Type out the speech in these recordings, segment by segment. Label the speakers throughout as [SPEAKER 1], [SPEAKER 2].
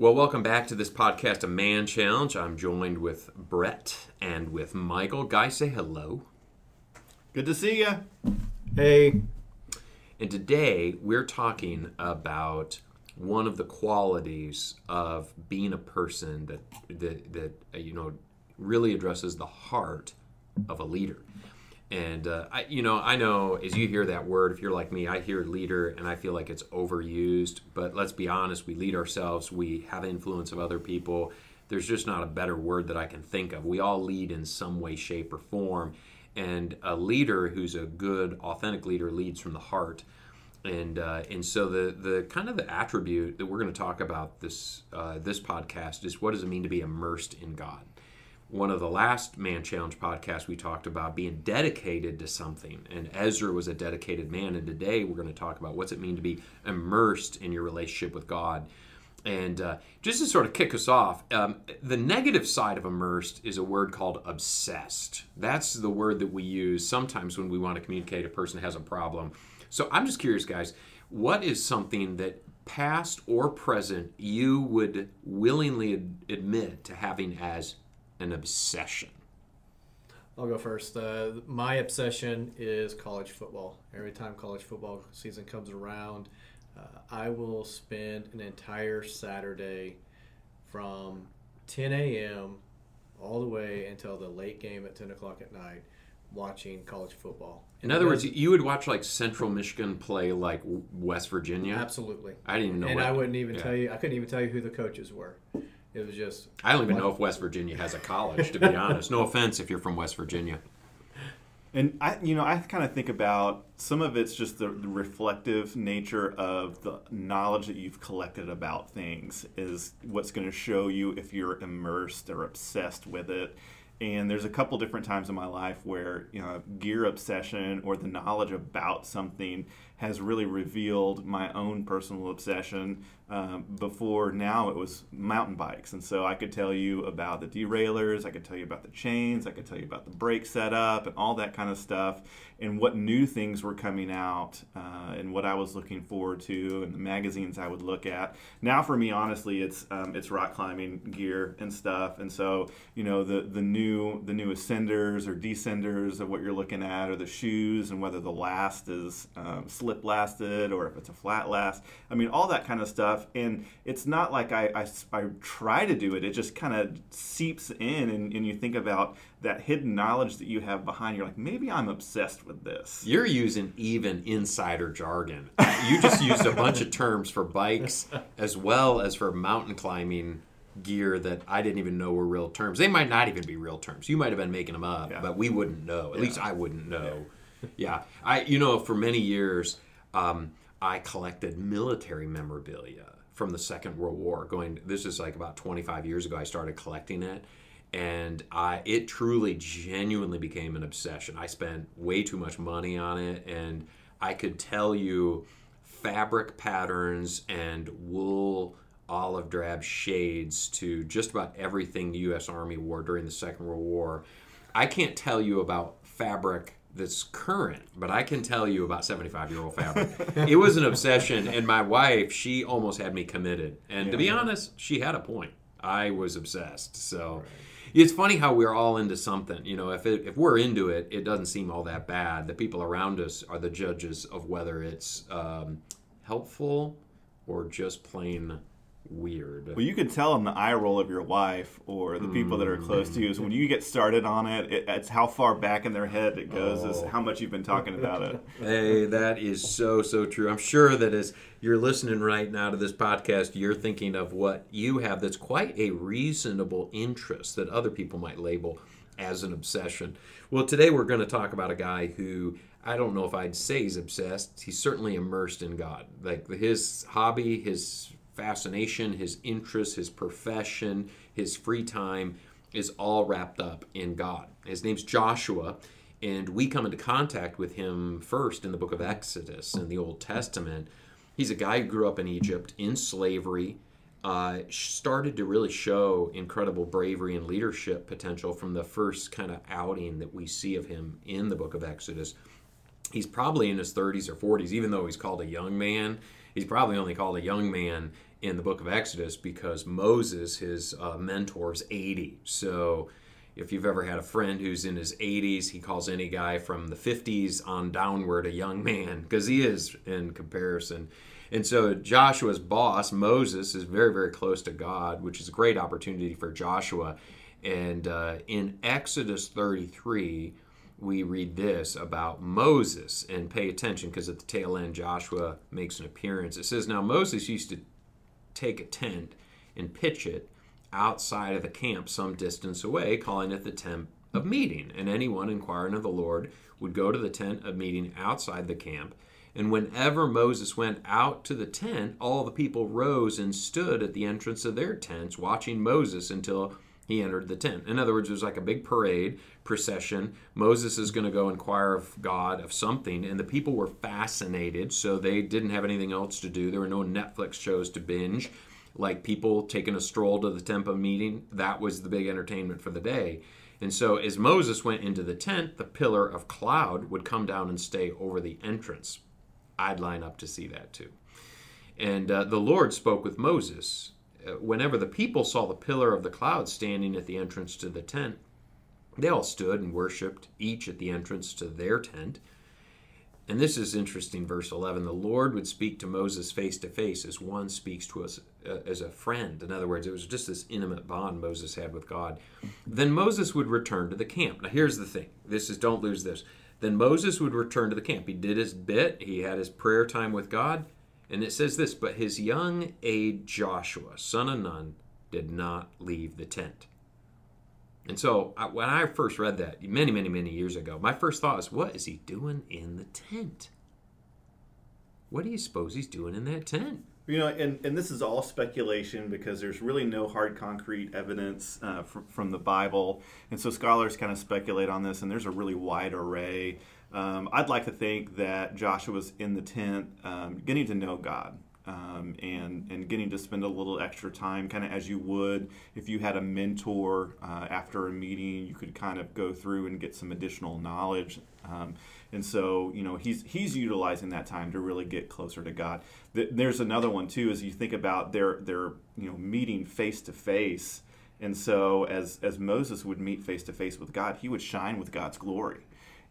[SPEAKER 1] Well, welcome back to this podcast, A Man Challenge. I'm joined with Brett and with Michael. Guys, say hello.
[SPEAKER 2] Good to see you.
[SPEAKER 3] Hey,
[SPEAKER 1] And today we're talking about one of the qualities of being a person that that, that uh, you know really addresses the heart of a leader. And uh, I, you know, I know as you hear that word, if you're like me, I hear leader and I feel like it's overused. But let's be honest, we lead ourselves. We have influence of other people. There's just not a better word that I can think of. We all lead in some way, shape, or form. And a leader who's a good, authentic leader leads from the heart and uh, and so the the kind of the attribute that we're going to talk about this uh, this podcast is what does it mean to be immersed in God. One of the last Man Challenge podcasts we talked about being dedicated to something, and Ezra was a dedicated man. And today we're going to talk about what's it mean to be immersed in your relationship with God. And uh, just to sort of kick us off, um, the negative side of immersed is a word called obsessed. That's the word that we use sometimes when we want to communicate a person has a problem. So I'm just curious, guys, what is something that past or present you would willingly ad- admit to having as an obsession?
[SPEAKER 3] I'll go first. Uh, my obsession is college football. Every time college football season comes around, uh, I will spend an entire Saturday from 10 a.m. all the way until the late game at 10 o'clock at night watching college football.
[SPEAKER 1] In other words, you would watch like Central Michigan play like West Virginia.
[SPEAKER 3] absolutely.
[SPEAKER 1] I didn't even know.
[SPEAKER 3] And
[SPEAKER 1] what,
[SPEAKER 3] I wouldn't even
[SPEAKER 1] yeah.
[SPEAKER 3] tell you. I couldn't even tell you who the coaches were. It was just
[SPEAKER 1] I don't even know if West Virginia has a college. To be honest, no offense if you're from West Virginia.
[SPEAKER 2] And I, you know, I kind of think about some of it's just the, the reflective nature of the knowledge that you've collected about things is what's going to show you if you're immersed or obsessed with it. And there's a couple different times in my life where you know gear obsession or the knowledge about something has really revealed my own personal obsession. Um, before now, it was mountain bikes, and so I could tell you about the derailleurs, I could tell you about the chains, I could tell you about the brake setup, and all that kind of stuff, and what new things were coming out, uh, and what I was looking forward to, and the magazines I would look at. Now, for me, honestly, it's um, it's rock climbing gear and stuff, and so you know the the new the new ascenders or descenders of what you're looking at, or the shoes, and whether the last is um, slip lasted or if it's a flat last. I mean, all that kind of stuff. And it's not like I, I, I try to do it, it just kind of seeps in, and, and you think about that hidden knowledge that you have behind. You're like, maybe I'm obsessed with this.
[SPEAKER 1] You're using even insider jargon. You just used a bunch of terms for bikes as well as for mountain climbing gear that I didn't even know were real terms. They might not even be real terms. You might have been making them up,
[SPEAKER 2] Yeah.
[SPEAKER 1] but we wouldn't know. At least I wouldn't know. Yeah. I you know, for many years um, I collected military memorabilia from the Second World War. Going this is like about 25 years ago I started collecting it and I it truly genuinely became an obsession. I spent way too much money on it and I could tell you fabric patterns and wool olive drab shades to just about everything the US Army wore during the Second World War. I can't tell you about fabric that's current, but I can tell you about 75 year old fabric. it was an obsession, and my wife, she almost had me committed. And to be honest, she had a point. I was obsessed. So it's funny how we're all into something. You know, if, it, if we're into it, it doesn't seem all that bad. The people around us are the judges of whether it's um, helpful or just plain weird.
[SPEAKER 2] Well, you can tell in the eye roll of your wife or the people that are close to you is when you get started on it, it it's how far back in their head it goes,
[SPEAKER 1] Oh.
[SPEAKER 2] is how much you've been talking about it.
[SPEAKER 1] Hey, that is so, so true. I'm sure that as you're listening right now to this podcast, you're thinking of what you have that's quite a reasonable interest that other people might label as an obsession. Well, today we're going to talk about a guy who I don't know if I'd say he's obsessed. He's certainly immersed in God. Like his hobby, his fascination, his interest, his profession, his free time is all wrapped up in God. His name's Joshua, and we come into contact with him first in the book of Exodus in the Old Testament. He's a guy who grew up in Egypt in slavery, uh, started to really show incredible bravery and leadership potential from the first kind of outing that we see of him in the book of Exodus. He's probably in his 30s or 40s, even though he's called a young man. He's probably only called a young man in the book of Exodus because Moses, his uh, mentor, is 80. So if you've ever had a friend who's in his 80s, he calls any guy from the 50s on downward a young man because he is in comparison. And so Joshua's boss, Moses, is very, very close to God, which is a great opportunity for Joshua. And uh, in Exodus 33, we read this about Moses, and pay attention because at the tail end, Joshua makes an appearance. It says, Now Moses used to take a tent and pitch it outside of the camp some distance away, calling it the tent of meeting. And anyone inquiring of the Lord would go to the tent of meeting outside the camp. And whenever Moses went out to the tent, all the people rose and stood at the entrance of their tents, watching Moses until he entered the tent. In other words, it was like a big parade, procession. Moses is going to go inquire of God of something, and the people were fascinated, so they didn't have anything else to do. There were no Netflix shows to binge like people taking a stroll to the temple meeting. That was the big entertainment for the day. And so, as Moses went into the tent, the pillar of cloud would come down and stay over the entrance. I'd line up to see that too. And uh, the Lord spoke with Moses. Uh, whenever the people saw the pillar of the cloud standing at the entrance to the tent, they all stood and worshiped, each at the entrance to their tent. And this is interesting, verse 11. The Lord would speak to Moses face to face as one speaks to us uh, as a friend. In other words, it was just this intimate bond Moses had with God. Then Moses would return to the camp. Now, here's the thing this is, don't lose this. Then Moses would return to the camp. He did his bit, he had his prayer time with God. And it says this But his young aide Joshua, son of Nun, did not leave the tent. And so when I first read that many, many, many years ago, my first thought was, what is he doing in the tent? What do you suppose he's doing in that tent?
[SPEAKER 2] You know, and, and this is all speculation because there's really no hard concrete evidence uh, from, from the Bible. And so scholars kind of speculate on this, and there's a really wide array. Um, I'd like to think that Joshua's in the tent um, getting to know God um, and and getting to spend a little extra time, kind of as you would if you had a mentor uh, after a meeting. You could kind of go through and get some additional knowledge. Um, and so, you know, he's he's utilizing that time to really get closer to God. There's another one too, as you think about their their you know meeting face to face. And so, as as Moses would meet face to face with God, he would shine with God's glory.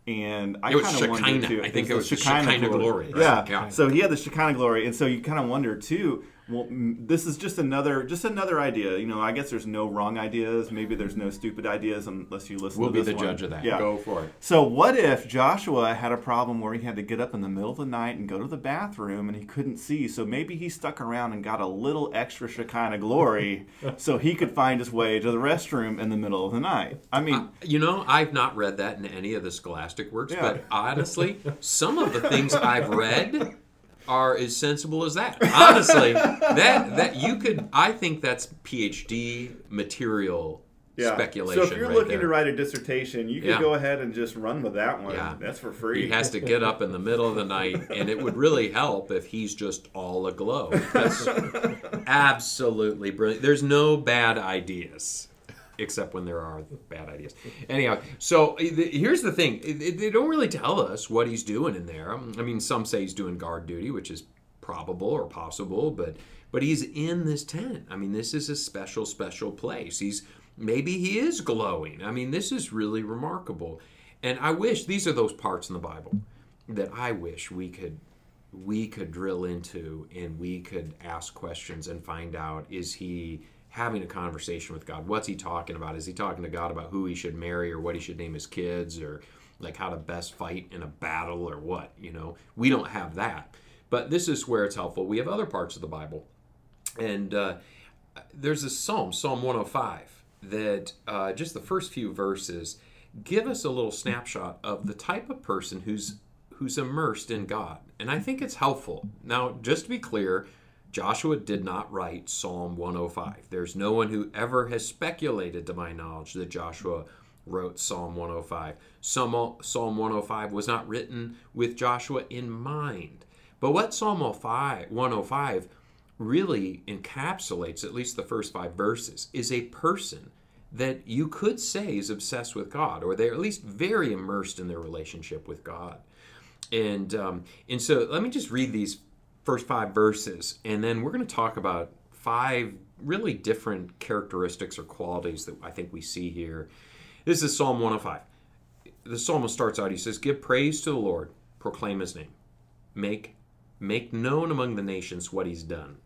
[SPEAKER 2] And I kind of wonder too.
[SPEAKER 1] I think it was, Shekinah, Shekinah glory.
[SPEAKER 2] glory. Yeah. yeah. So he had the Shekinah glory, and so you kind of wonder too well, this is just another just another idea. You know, I guess there's no wrong ideas. Maybe there's no stupid ideas unless you listen. To this.
[SPEAKER 1] We'll
[SPEAKER 2] be
[SPEAKER 1] the
[SPEAKER 2] one.
[SPEAKER 1] judge of that.
[SPEAKER 2] Yeah.
[SPEAKER 1] Go for it.
[SPEAKER 2] So what if Joshua had a problem where he had to get up in the middle of the night and go to the bathroom and he couldn't see? So maybe he stuck around and got a little extra Shekinah glory so he could find his way to the restroom in the middle of the night. I mean, uh,
[SPEAKER 1] you know, I've not read that in any of the scholastic works, yeah. but honestly, some of the things I've read are as sensible as that. Honestly, that that you could. I think that's PhD material yeah. speculation.
[SPEAKER 2] So if you're
[SPEAKER 1] right
[SPEAKER 2] looking
[SPEAKER 1] there.
[SPEAKER 2] to write a dissertation, you could yeah. go ahead and just run with that one. Yeah. That's for free.
[SPEAKER 1] He has to get up in the middle of the night, and it would really help if he's just all aglow. That's absolutely brilliant. There's no bad ideas except when there are bad ideas. Anyhow, so eh, here's the thing: they don't really tell us what he's doing in there. Um, I mean, some say he's doing guard duty, which is probable or possible, but but he's in this tent. I mean, this is a special, special place. He's maybe he is glowing. I mean, this is really remarkable. And I wish these are those parts in the Bible that I wish we could we could drill into and we could ask questions and find out is he having a conversation with God. What's he talking about? Is he talking to God about who he should marry or what he should name his kids or like how to best fight in a battle or what? You know, we don't have that. But this is where it's helpful. We have other parts of the Bible. And uh, there's a psalm, Psalm 105, that uh, just the first few verses give us a little snapshot of the type of person who's who's immersed in God. And I think it's helpful. Now, just to be clear, Joshua did not write Psalm 105. There's no one who ever has speculated, to my knowledge, that Joshua wrote Psalm 105. Psalm 105 was not written with Joshua in mind. But what Psalm 105 really encapsulates, at least the first five verses, is a person that you could say is obsessed with God, or they're at least very immersed in their relationship with God. And um, and so let me just read these first five verses, and then we're going to talk about five really different characteristics or qualities that I think we see here. This is Psalm 105. The psalmist starts out, he says, Give praise to the Lord, proclaim his name, make, make known among the nations what he's done.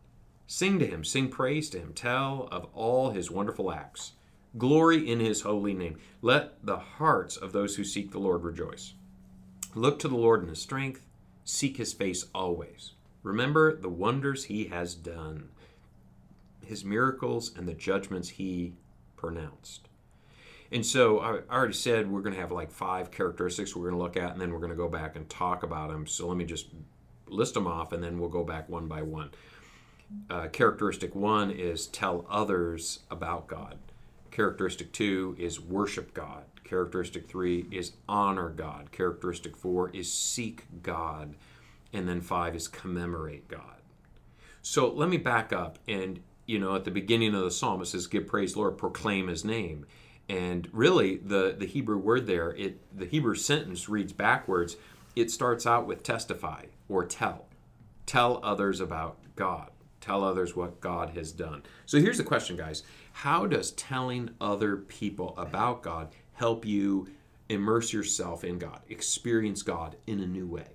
[SPEAKER 1] Sing to him, sing praise to him, tell of all his wonderful acts. Glory in his holy name. Let the hearts of those who seek the Lord rejoice. Look to the Lord in his strength, seek his face always. Remember the wonders he has done, his miracles, and the judgments he pronounced. And so I already said we're going to have like five characteristics we're going to look at, and then we're going to go back and talk about them. So let me just list them off, and then we'll go back one by one. Uh, characteristic one is tell others about God. Characteristic two is worship God. Characteristic three is honor God. Characteristic four is seek God. And then five is commemorate God. So let me back up. And, you know, at the beginning of the psalm, it says, Give praise, Lord, proclaim his name. And really, the, the Hebrew word there, it the Hebrew sentence reads backwards. It starts out with testify or tell. Tell others about God. Tell others what God has done. So here's the question, guys How does telling other people about God help you immerse yourself in God, experience God in a new way?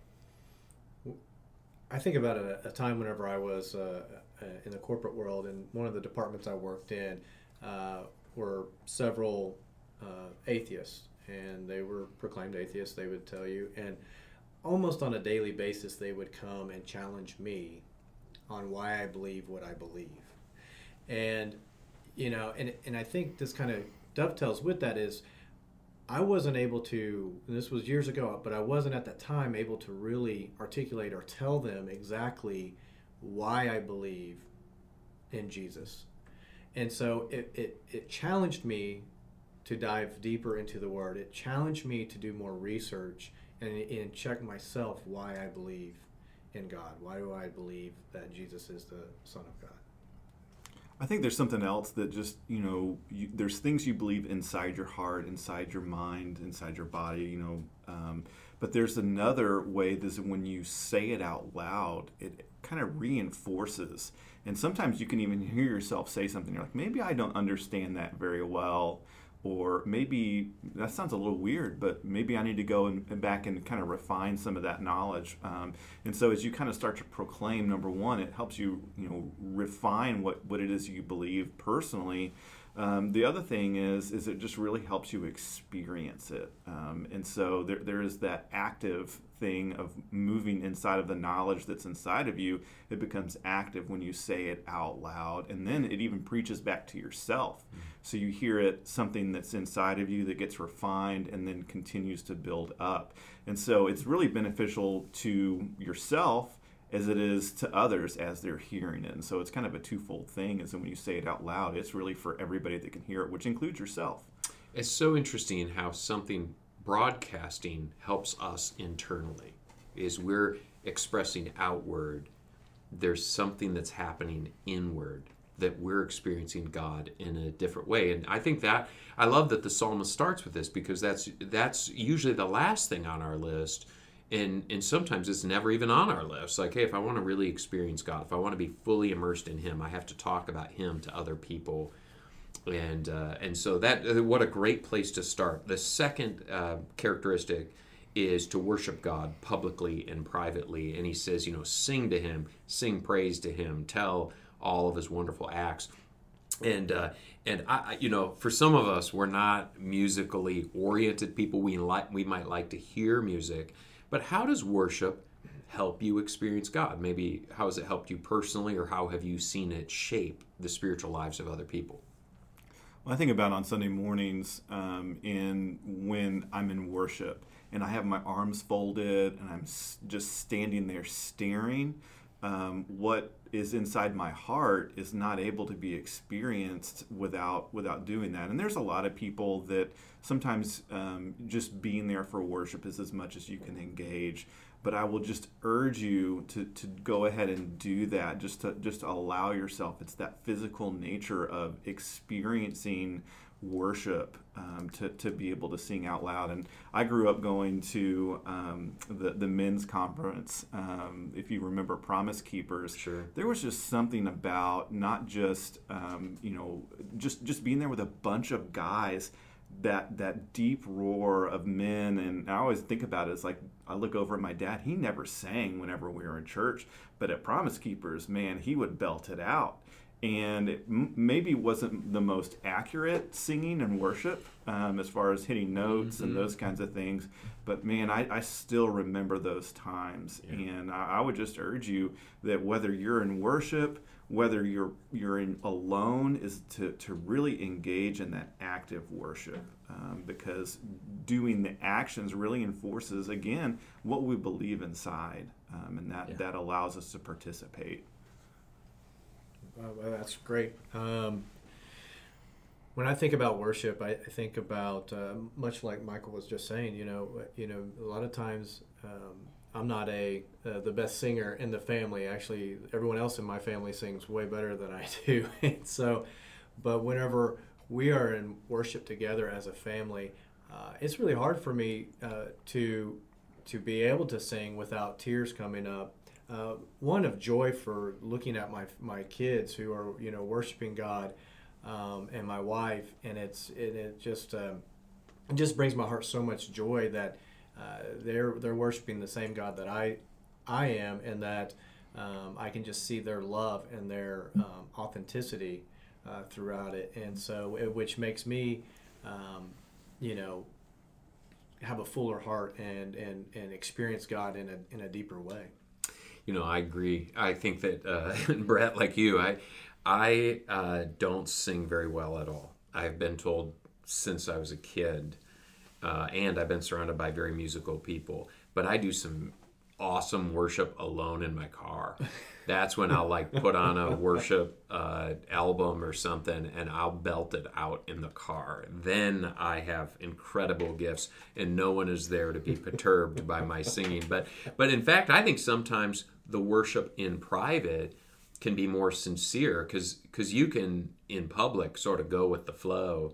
[SPEAKER 3] I think about a, a time whenever I was uh, uh, in the corporate world, and one of the departments I worked in uh, were several uh, atheists, and they were proclaimed atheists. They would tell you, and almost on a daily basis, they would come and challenge me on why I believe what I believe, and you know, and and I think this kind of dovetails with that is. I wasn't able to, this was years ago, but I wasn't at that time able to really articulate or tell them exactly why I believe in Jesus. And so it, it, it challenged me to dive deeper into the Word. It challenged me to do more research and, and check myself why I believe in God. Why do I believe that Jesus is the Son of God?
[SPEAKER 2] I think there's something else that just, you know, you, there's things you believe inside your heart, inside your mind, inside your body, you know. Um, but there's another way that when you say it out loud, it kind of reinforces. And sometimes you can even hear yourself say something. You're like, maybe I don't understand that very well or maybe that sounds a little weird, but maybe I need to go and, back and kind of refine some of that knowledge. Um, and so as you kind of start to proclaim, number one, it helps you, you know, refine what, what it is you believe personally. Um, the other thing is, is it just really helps you experience it. Um, and so there, there is that active thing of moving inside of the knowledge that's inside of you. It becomes active when you say it out loud. And then it even preaches back to yourself. Mm-hmm. So you hear it, something that's inside of you that gets refined and then continues to build up. And so it's really beneficial to yourself as it is to others as they're hearing it. And so it's kind of a twofold thing. And so when you say it out loud, it's really for everybody that can hear it, which includes yourself.
[SPEAKER 1] It's so interesting how something broadcasting helps us internally is we're expressing outward there's something that's happening inward that we're experiencing God in a different way and I think that I love that the psalmist starts with this because that's that's usually the last thing on our list and and sometimes it's never even on our list like hey if I want to really experience God if I want to be fully immersed in him I have to talk about him to other people and uh, and so that uh, what a great place to start. The second uh, characteristic is to worship God publicly and privately, and he says, you know, sing to Him, sing praise to Him, tell all of His wonderful acts, and uh, and I, you know, for some of us, we're not musically oriented people. We like we might like to hear music, but how does worship help you experience God? Maybe how has it helped you personally, or how have you seen it shape the spiritual lives of other people?
[SPEAKER 2] Well, I think about on Sunday mornings um, in when I'm in worship and I have my arms folded and I'm just standing there staring. Um, what is inside my heart is not able to be experienced without without doing that. And there's a lot of people that sometimes um, just being there for worship is as much as you can engage but I will just urge you to, to go ahead and do that. Just to just allow yourself. It's that physical nature of experiencing worship um, to, to be able to sing out loud. And I grew up going to um, the, the men's conference. Um, if you remember Promise Keepers,
[SPEAKER 1] Sure.
[SPEAKER 2] there was just something about not just, um, you know, just, just being there with a bunch of guys that that deep roar of men and I always think about it as like I look over at my dad he never sang whenever we were in church but at Promise Keepers man he would belt it out and it m- maybe wasn't the most accurate singing and worship um, as far as hitting notes and those kinds of things. But man I, I still remember those times. And I, I would just urge you that whether you're in worship whether you're you're in alone is to, to really engage in that active worship um, because doing the actions really enforces again what we believe inside um, and that
[SPEAKER 1] Yeah.
[SPEAKER 2] that allows us to participate
[SPEAKER 3] Well, that's great. Um, when I think about worship, I, think about uh, much like Michael was just saying. You know, you know, a lot of times um, I'm not a uh, the best singer in the family. Actually, everyone else in my family sings way better than I do. so, but whenever we are in worship together as a family, uh, it's really hard for me uh, to to be able to sing without tears coming up. Uh, one of joy for looking at my my kids who are you know worshiping God, um, and my wife, and it's it, it just um, it just brings my heart so much joy that uh, they're they're worshiping the same God that I I am, and that um, I can just see their love and their um, authenticity uh, throughout it, and so it, which makes me, um, you know, have a fuller heart and and and experience God in a in a deeper way.
[SPEAKER 1] You know, I agree. I think that uh, Brett, like you, I I uh, don't sing very well at all. I've been told since I was a kid, uh, and I've been surrounded by very musical people. But I do some awesome worship alone in my car. That's when I'll like put on a worship uh, album or something, and I'll belt it out in the car. Then I have incredible gifts, and no one is there to be perturbed by my singing. But but in fact, I think sometimes the worship in private can be more sincere because because you can in public sort of go with the flow.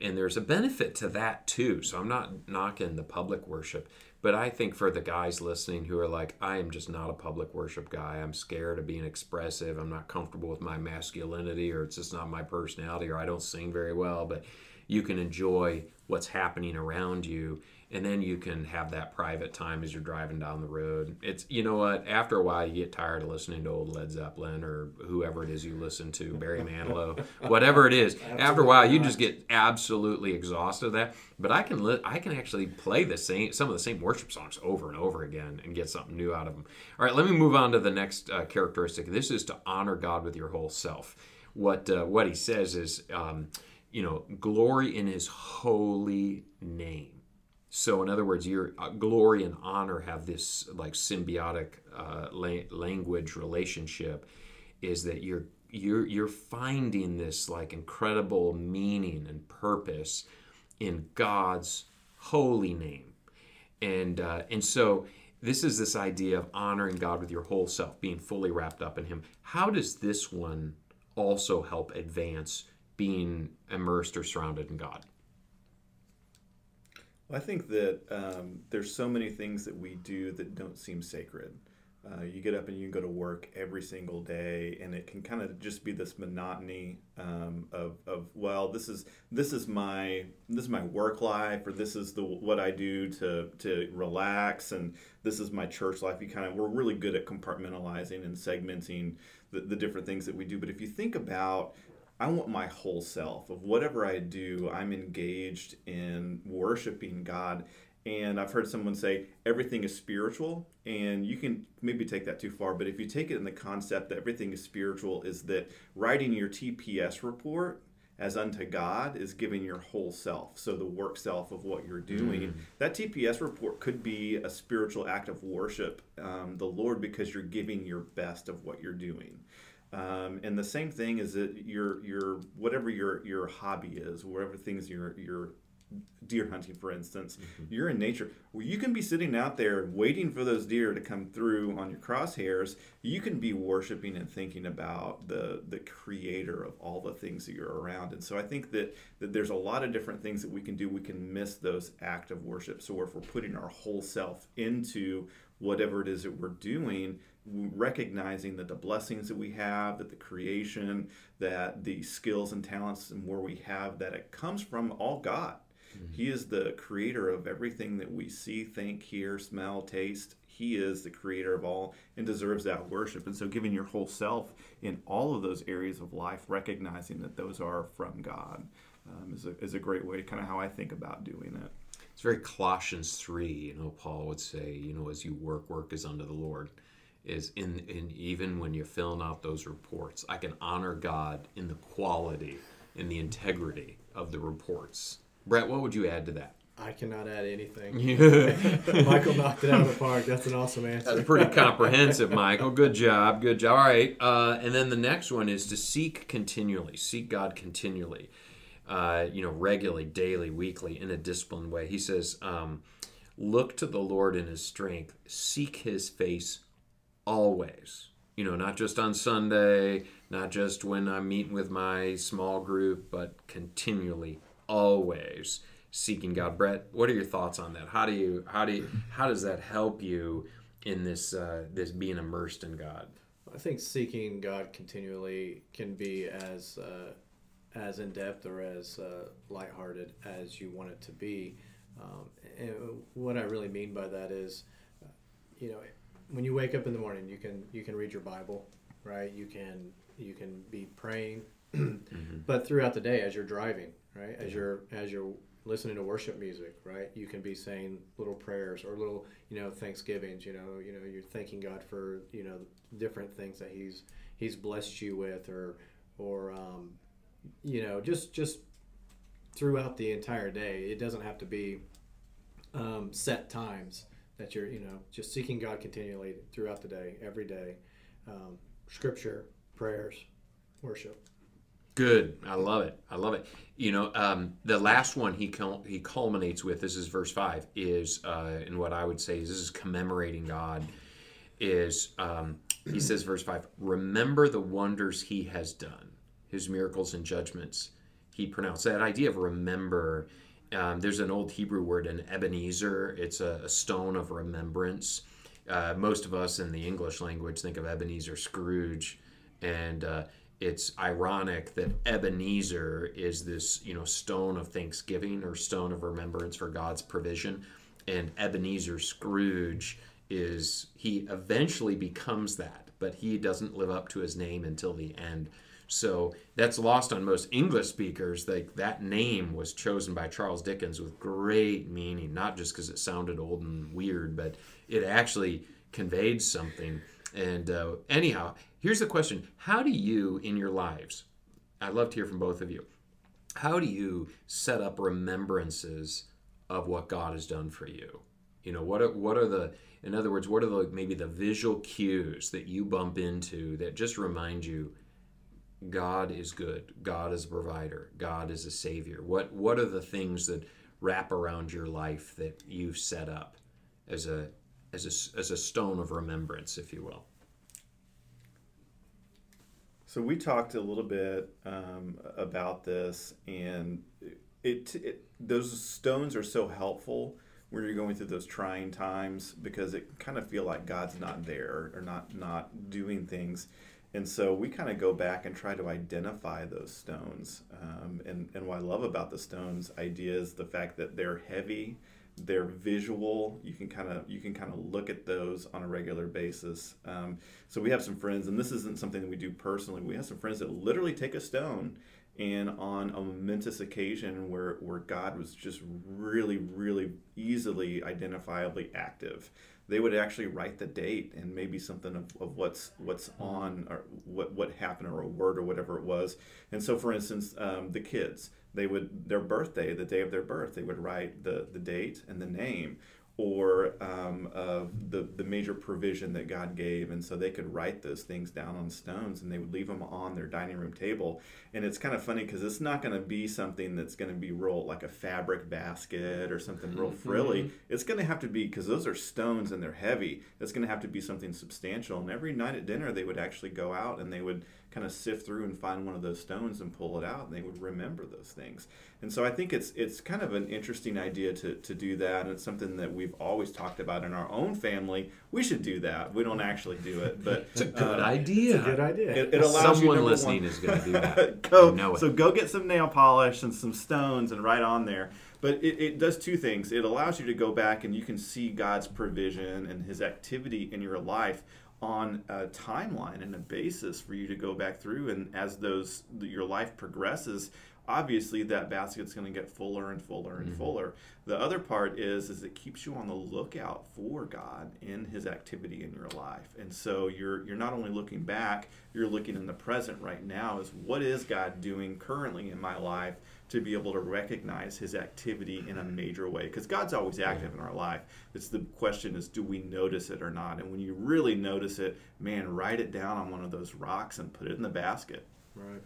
[SPEAKER 1] And there's a benefit to that too. So i'm not knocking the public worship but i think for the guys listening who are like i am just not a public worship guy. I'm scared of being expressive. I'm not comfortable with my masculinity or it's just not my personality or i don't sing very well but you can enjoy what's happening around you and then you can have that private time as you're driving down the road. It's you know what? After a while you get tired of listening to old led zeppelin or whoever it is you listen to barry manilow whatever it is. After a while you just get absolutely exhausted of that. But i can li- i can actually play the same some of the same worship songs over and over again and get something new out of them all right let me move on to the next uh, characteristic. This is to honor god with your whole self. What uh, what he says is um, you know glory in his holy name so, in other words, your uh, glory and honor have this like symbiotic uh, la- language relationship. Is that you're you're you're finding this like incredible meaning and purpose in God's holy name, and uh, and so this is this idea of honoring God with your whole self, being fully wrapped up in Him. How does this one also help advance being immersed or surrounded in God?
[SPEAKER 2] I think that um, there's so many things that we do that don't seem sacred. Uh, you get up and you go to work every single day, and it can kind of just be this monotony um, of, of well, this is this is my this is my work life, or this is the what I do to to relax, and this is my church life. You kind of we're really good at compartmentalizing and segmenting the, the different things that we do. But if you think about I want my whole self of whatever I do, I'm engaged in worshiping God. And I've heard someone say everything is spiritual, and you can maybe take that too far. But if you take it in the concept that everything is spiritual, is that writing your TPS report as unto God is giving your whole self. So the work self of what you're doing. That TPS report could be a spiritual act of worship, um, the Lord, because you're giving your best of what you're doing. Um, and the same thing is that your your whatever your your hobby is, whatever things you're you're deer hunting, for instance, you're in nature. Well, you can be sitting out there waiting for those deer to come through on your crosshairs. You can be worshiping and thinking about the the creator of all the things that you're around. And so I think that, that there's a lot of different things that we can do. We can miss those act of worship. So if we're putting our whole self into whatever it is that we're doing, recognizing that the blessings that we have, that the creation, that the skills and talents and where we have, that it comes from all God. Mm-hmm. He is the creator of everything that we see, think, hear, smell, taste. He is the creator of all and deserves that worship. And so, giving your whole self in all of those areas of life, recognizing that those are from God, um, is, a, is a great way, kind of how I think about doing it.
[SPEAKER 1] It's very Colossians 3, you know, Paul would say, you know, as you work, work is unto the Lord is in, in even when you're filling out those reports, I can honor God in the quality and the integrity of the reports. Brett, what would you add to that?
[SPEAKER 3] I cannot add anything. Michael knocked it out of the park. That's an awesome answer.
[SPEAKER 1] That's pretty comprehensive, Michael. Good job. Good job. All right. Uh, and then the next one is to seek continually, seek God continually, uh, you know, regularly, daily, weekly, in a disciplined way. He says, um, look to the Lord in his strength, seek his face always. You know, not just on Sunday, not just when I'm meeting with my small group, but continually, always seeking God. Brett, what are your thoughts on that? How do you how do you, how does that help you in this uh, this being immersed in God?
[SPEAKER 3] I think seeking God continually can be as uh, as in depth or as uh, lighthearted as you want it to be. Um, and what I really mean by that is, you know, when you wake up in the morning, you can you can read your Bible, right? You can you can be praying, mm-hmm. but throughout the day, as you're driving, right, as you're as you're listening to worship music, right, you can be saying little prayers or little you know thanksgivings. You know, you know, you're thanking God for you know different things that He's He's blessed you with, or or um, you know just just throughout the entire day. It doesn't have to be um, set times that you're you know just seeking God continually throughout the day, every day. Um, scripture, prayers, worship.
[SPEAKER 1] Good, I love it. I love it. You know, um, the last one he cul- he culminates with this is verse five is uh, and what I would say is this is commemorating God. Is um, he says verse five? Remember the wonders he has done, his miracles and judgments. He pronounced that idea of remember um, there's an old Hebrew word, an Ebenezer. It's a, a stone of remembrance. Uh, most of us in the English language think of Ebenezer Scrooge, and uh, it's ironic that Ebenezer is this, you know, stone of thanksgiving or stone of remembrance for God's provision, and Ebenezer Scrooge is he eventually becomes that, but he doesn't live up to his name until the end. So that's lost on most English speakers. Like that name was chosen by Charles Dickens with great meaning, not just because it sounded old and weird, but it actually conveyed something. And uh, anyhow, here's the question: How do you, in your lives, I'd love to hear from both of you. How do you set up remembrances of what God has done for you? You know, what are what are the in other words, what are the maybe the visual cues that you bump into that just remind you God is good. God is a provider. God is a savior. What what are the things that wrap around your life that you've set up as a as a as a stone of remembrance, if you will?
[SPEAKER 2] So we talked a little bit um, about this, and it, it those stones are so helpful when you're going through those trying times because it kind of feel like God's not there or not not doing things. And so we kind of go back and try to identify those stones. Um, and, and what I love about the stones idea is the fact that they're heavy, they're visual. You can kind of you can kind of look at those on a regular basis. Um, so we have some friends, and this isn't something that we do personally. We have some friends that literally take a stone and on a momentous occasion where, where God was just really, really easily identifiably active, they would actually write the date and maybe something of, of what's what's on or what what happened or a word or whatever it was. And so, for instance, um, the kids they would their birthday, the day of their birth, they would write the the date and the name or um, of the, the major provision that God gave. And so they could write those things down on stones and they would leave them on their dining room table. And it's kind of funny because it's not going to be something that's going to be real like a fabric basket or something real
[SPEAKER 3] Mm-hmm.
[SPEAKER 2] frilly. It's going to have to be, because those are stones and they're heavy, it's going to have to be something substantial. And every night at dinner, they would actually go out and they would kind of sift through and find one of those stones and pull it out and they would remember those things and so i think it's it's kind of an interesting idea to, to do that and it's something that we've always talked about in our own family we should do that we don't actually do it but
[SPEAKER 1] It's a good
[SPEAKER 2] uh,
[SPEAKER 1] idea.
[SPEAKER 3] It's a good idea.
[SPEAKER 2] it, it allows
[SPEAKER 1] Someone
[SPEAKER 2] number
[SPEAKER 1] listening
[SPEAKER 2] one-
[SPEAKER 1] is going to do that.
[SPEAKER 2] go
[SPEAKER 1] know
[SPEAKER 2] so go get some nail polish and some stones and write on there but it, it does two things it allows you to go back and you can see god's provision and his activity in your life on a timeline and a basis for you to go back through and as those your life progresses obviously that basket's going to get fuller and fuller and mm-hmm. fuller. The other part is is it keeps you on the lookout for god in his activity in your life. And so you're you're not only looking back you're looking in the present right now is what is god doing currently in my life to be able to recognize his activity in a major way? Because god's always active in our life. It's the question is do we notice it or not? And when you really notice it man write it down on one of those rocks and put it in the basket.
[SPEAKER 3] Right.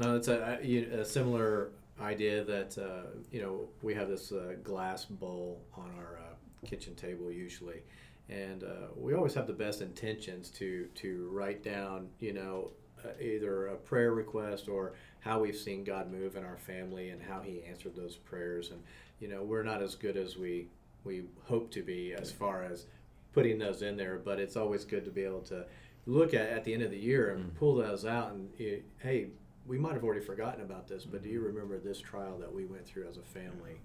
[SPEAKER 3] No, it's a, a, similar idea that uh, you know we have this uh, glass bowl on our uh, kitchen table usually, and uh, we always have the best intentions to to write down you know uh, either a prayer request or how we've seen God move in our family and how He answered those prayers, and you know we're not as good as we we hope to be as far as putting those in there, but it's always good to be able to look at at the end of the year and pull those out and hey we might have already forgotten about this but do you remember this trial that we went through as a family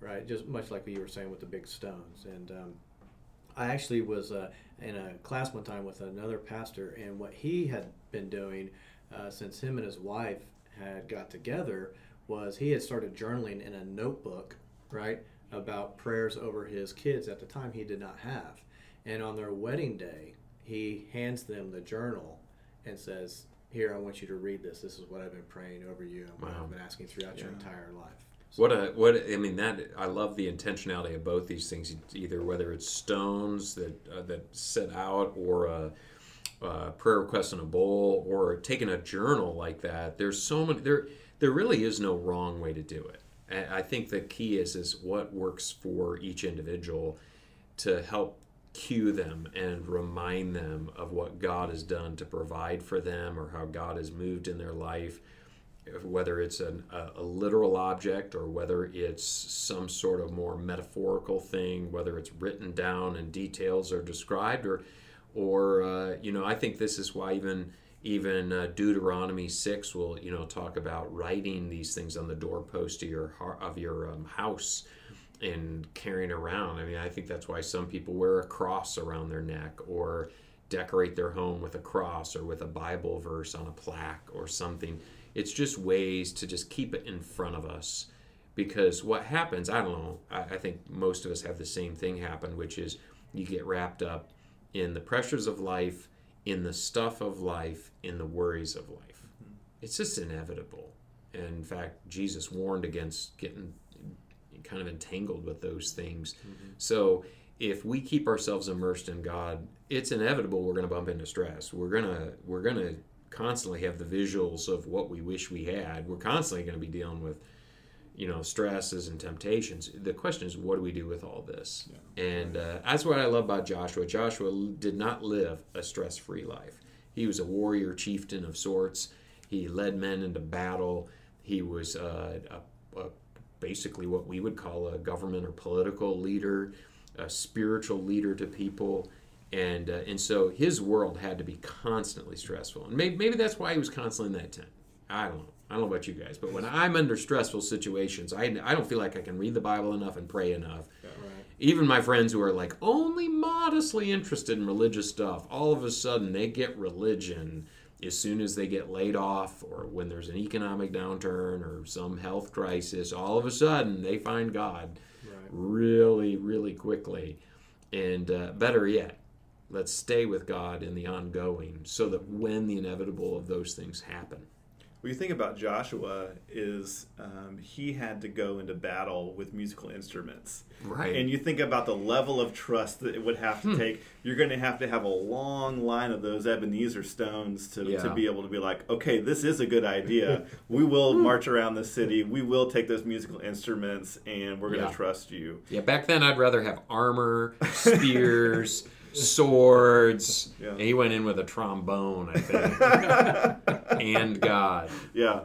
[SPEAKER 3] right? Just much like what you were saying with the big stones. And um, i actually was uh, in a class one time with another pastor and what he had been doing uh, since him and his wife had got together was he had started journaling in a notebook right about prayers over his kids at the time he did not have. And on their wedding day he hands them the journal and says, "Here, I want you to read this. This is what I've been praying over you and what
[SPEAKER 1] Wow.
[SPEAKER 3] I've been asking throughout your entire life."
[SPEAKER 1] What a what I mean that I love the intentionality of both these things. Either whether it's stones that uh, that set out, or a, a prayer request in a bowl, or taking a journal like that. There's so many. There there really is no wrong way to do it. And I think the key is is what works for each individual to help cue them and remind them of what God has done to provide for them or how God has moved in their life whether it's an, a, a literal object or whether it's some sort of more metaphorical thing, whether it's written down and details are described, or, or uh, you know, I think this is why even even uh, Deuteronomy six will you know talk about writing these things on the doorpost of your of your um, house and carrying around. I mean, I think that's why some people wear a cross around their neck or decorate their home with a cross or with a Bible verse on a plaque or something. It's just ways to just keep it in front of us. Because what happens, I don't know, I, I think most of us have the same thing happen, which is you get wrapped up in the pressures of life, in the stuff of life, in the worries of life. Mm-hmm. It's just inevitable. And in fact, Jesus warned against getting kind of entangled with those things. So if we keep ourselves immersed in God, it's inevitable we're going to bump into stress. We're going to we're going to constantly have the visuals of what we wish we had. We're constantly going to be dealing with you know stresses and temptations. The question is, what do we do with all this? And uh, that's what I love about Joshua. Joshua did not live a stress-free life. He was a warrior chieftain of sorts. He led men into battle. He was uh, a, a, basically what we would call a government or political leader, a spiritual leader to people. And, uh, and so his world had to be constantly stressful. And maybe, maybe that's why he was constantly in that tent. I don't know. I don't know about you guys, but when I'm under stressful situations, I, I don't feel like I can read the Bible enough and pray enough.
[SPEAKER 3] Right.
[SPEAKER 1] Even my friends who are like only modestly interested in religious stuff, all of a sudden they get religion as soon as they get laid off or when there's an economic downturn or some health crisis, all of a sudden they find God
[SPEAKER 3] Right.
[SPEAKER 1] really, really quickly. And uh, better yet, let's stay with God in the ongoing so that when the inevitable of those things happen,
[SPEAKER 2] What you think about Joshua is um, he had to go into battle with musical instruments.
[SPEAKER 1] Right.
[SPEAKER 2] And you think about the level of trust that it would have to take. You're going to have to have a long line of those Ebenezer stones to,
[SPEAKER 1] Yeah.
[SPEAKER 2] to be able to be like, okay, this is a good idea. we will march around the city. We will take those musical instruments and we're going to
[SPEAKER 1] Yeah.
[SPEAKER 2] trust you.
[SPEAKER 1] Yeah, back then I'd rather have armor, spears, swords.
[SPEAKER 2] Yeah.
[SPEAKER 1] He went in with a trombone, I think. and God.
[SPEAKER 2] Yeah.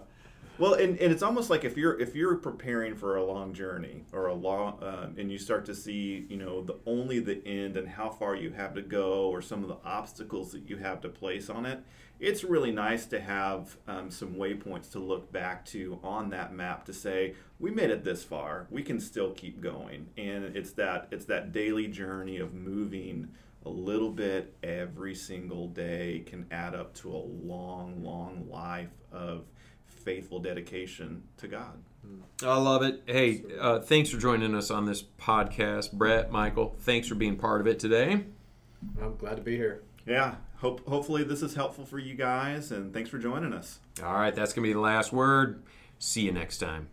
[SPEAKER 2] Well, and, and it's almost like if you're if you're preparing for a long journey or a long, um, and you start to see, you know, the only the end and how far you have to go, or some of the obstacles that you have to place on it. It's really nice to have um, some waypoints to look back to on that map to say we made it this far. We can still keep going, and it's that it's that daily journey of moving a little bit every single day can add up to a long, long life of faithful dedication to God.
[SPEAKER 1] I love it. Hey, uh, thanks for joining us on this podcast. Brett, Michael, thanks for being part of it today.
[SPEAKER 3] I'm glad to be here.
[SPEAKER 2] Yeah, hope hopefully this is helpful for you guys, and thanks for joining us.
[SPEAKER 1] All right, that's going to be the last word. See you next time.